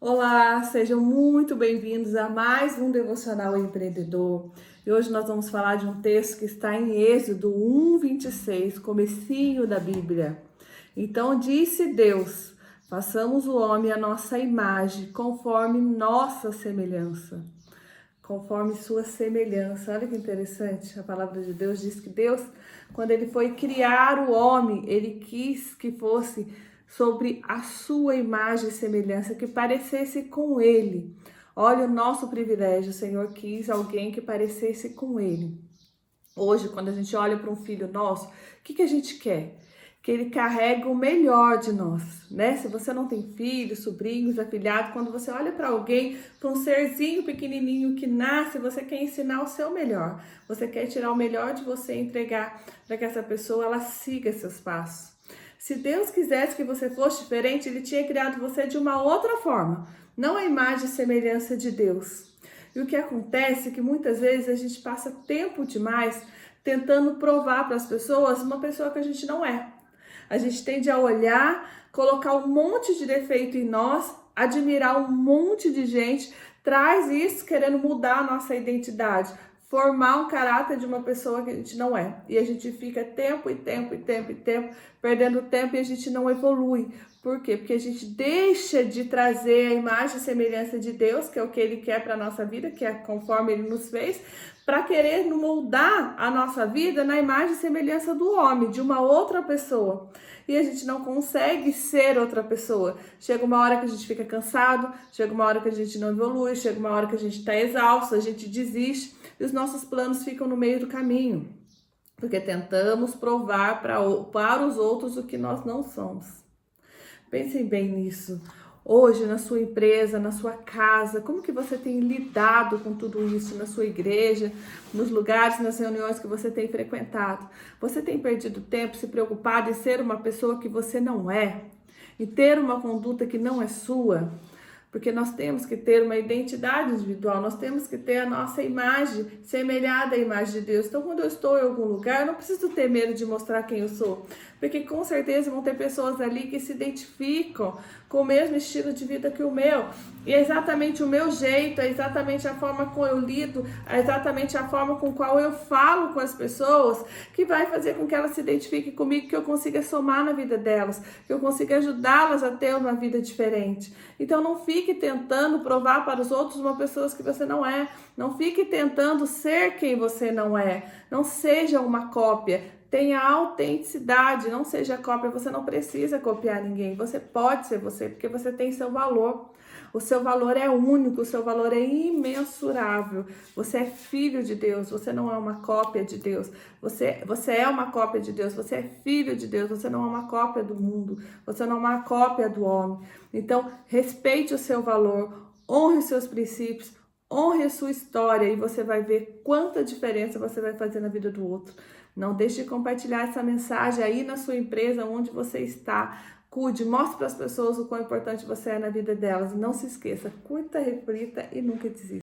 Olá, sejam muito bem-vindos a mais um Devocional Empreendedor. E hoje nós vamos falar de um texto que está em Êxodo 1:26, comecinho da Bíblia. Então disse Deus: Façamos o homem a nossa imagem, conforme nossa semelhança. Conforme sua semelhança. Olha que interessante. A palavra de Deus diz que Deus, quando ele foi criar o homem, ele quis que fosse sobre a sua imagem e semelhança, que parecesse com ele. Olha o nosso privilégio, o Senhor quis alguém que parecesse com ele. Hoje, quando a gente olha para um filho nosso, o que, que a gente quer? Que ele carregue o melhor de nós, né? Se você não tem filhos, sobrinhos, afilhados, quando você olha para alguém, para um serzinho pequenininho que nasce, você quer ensinar o seu melhor. Você quer tirar o melhor de você e entregar para que essa pessoa ela siga seus passos. Se Deus quisesse que você fosse diferente, Ele tinha criado você de uma outra forma, não a imagem e semelhança de Deus. E o que acontece é que muitas vezes a gente passa tempo demais tentando provar para as pessoas uma pessoa que a gente não é. A gente tende a olhar, colocar um monte de defeito em nós, admirar um monte de gente, traz isso querendo mudar a nossa identidade formar um caráter de uma pessoa que a gente não é. E a gente fica tempo e tempo e tempo e tempo perdendo tempo e a gente não evolui. Por quê? Porque a gente deixa de trazer a imagem e semelhança de Deus, que é o que ele quer para nossa vida, que é conforme ele nos fez, para querer moldar a nossa vida na imagem e semelhança do homem, de uma outra pessoa. E a gente não consegue ser outra pessoa. Chega uma hora que a gente fica cansado, chega uma hora que a gente não evolui, chega uma hora que a gente está exausto, a gente desiste e os nossos planos ficam no meio do caminho, porque tentamos provar para, para os outros o que nós não somos. Pensem bem nisso. Hoje, na sua empresa, na sua casa, como que você tem lidado com tudo isso na sua igreja, nos lugares, nas reuniões que você tem frequentado? Você tem perdido tempo se preocupado em ser uma pessoa que você não é? E ter uma conduta que não é sua? Porque nós temos que ter uma identidade individual, nós temos que ter a nossa imagem semelhada à imagem de Deus. Então, quando eu estou em algum lugar, eu não preciso ter medo de mostrar quem eu sou, porque com certeza vão ter pessoas ali que se identificam com o mesmo estilo de vida que o meu, e é exatamente o meu jeito, é exatamente a forma como eu lido, é exatamente a forma com qual eu falo com as pessoas que vai fazer com que elas se identifiquem comigo, que eu consiga somar na vida delas, que eu consiga ajudá-las a ter uma vida diferente. Então, não fique fique tentando provar para os outros uma pessoa que você não é. Não fique tentando ser quem você não é. Não seja uma cópia. Tenha autenticidade, não seja cópia. Você não precisa copiar ninguém. Você pode ser você, porque você tem seu valor. O seu valor é único, o seu valor é imensurável. Você é filho de Deus, você não é uma cópia de Deus. Você, você é uma cópia de Deus, você é filho de Deus, você não é uma cópia do mundo, você não é uma cópia do homem. Então, respeite o seu valor, honre os seus princípios, honre a sua história e você vai ver quanta diferença você vai fazer na vida do outro. Não deixe de compartilhar essa mensagem aí na sua empresa, onde você está. Cuide, mostre para as pessoas o quão importante você é na vida delas. Não se esqueça, curta, reflita e nunca desista.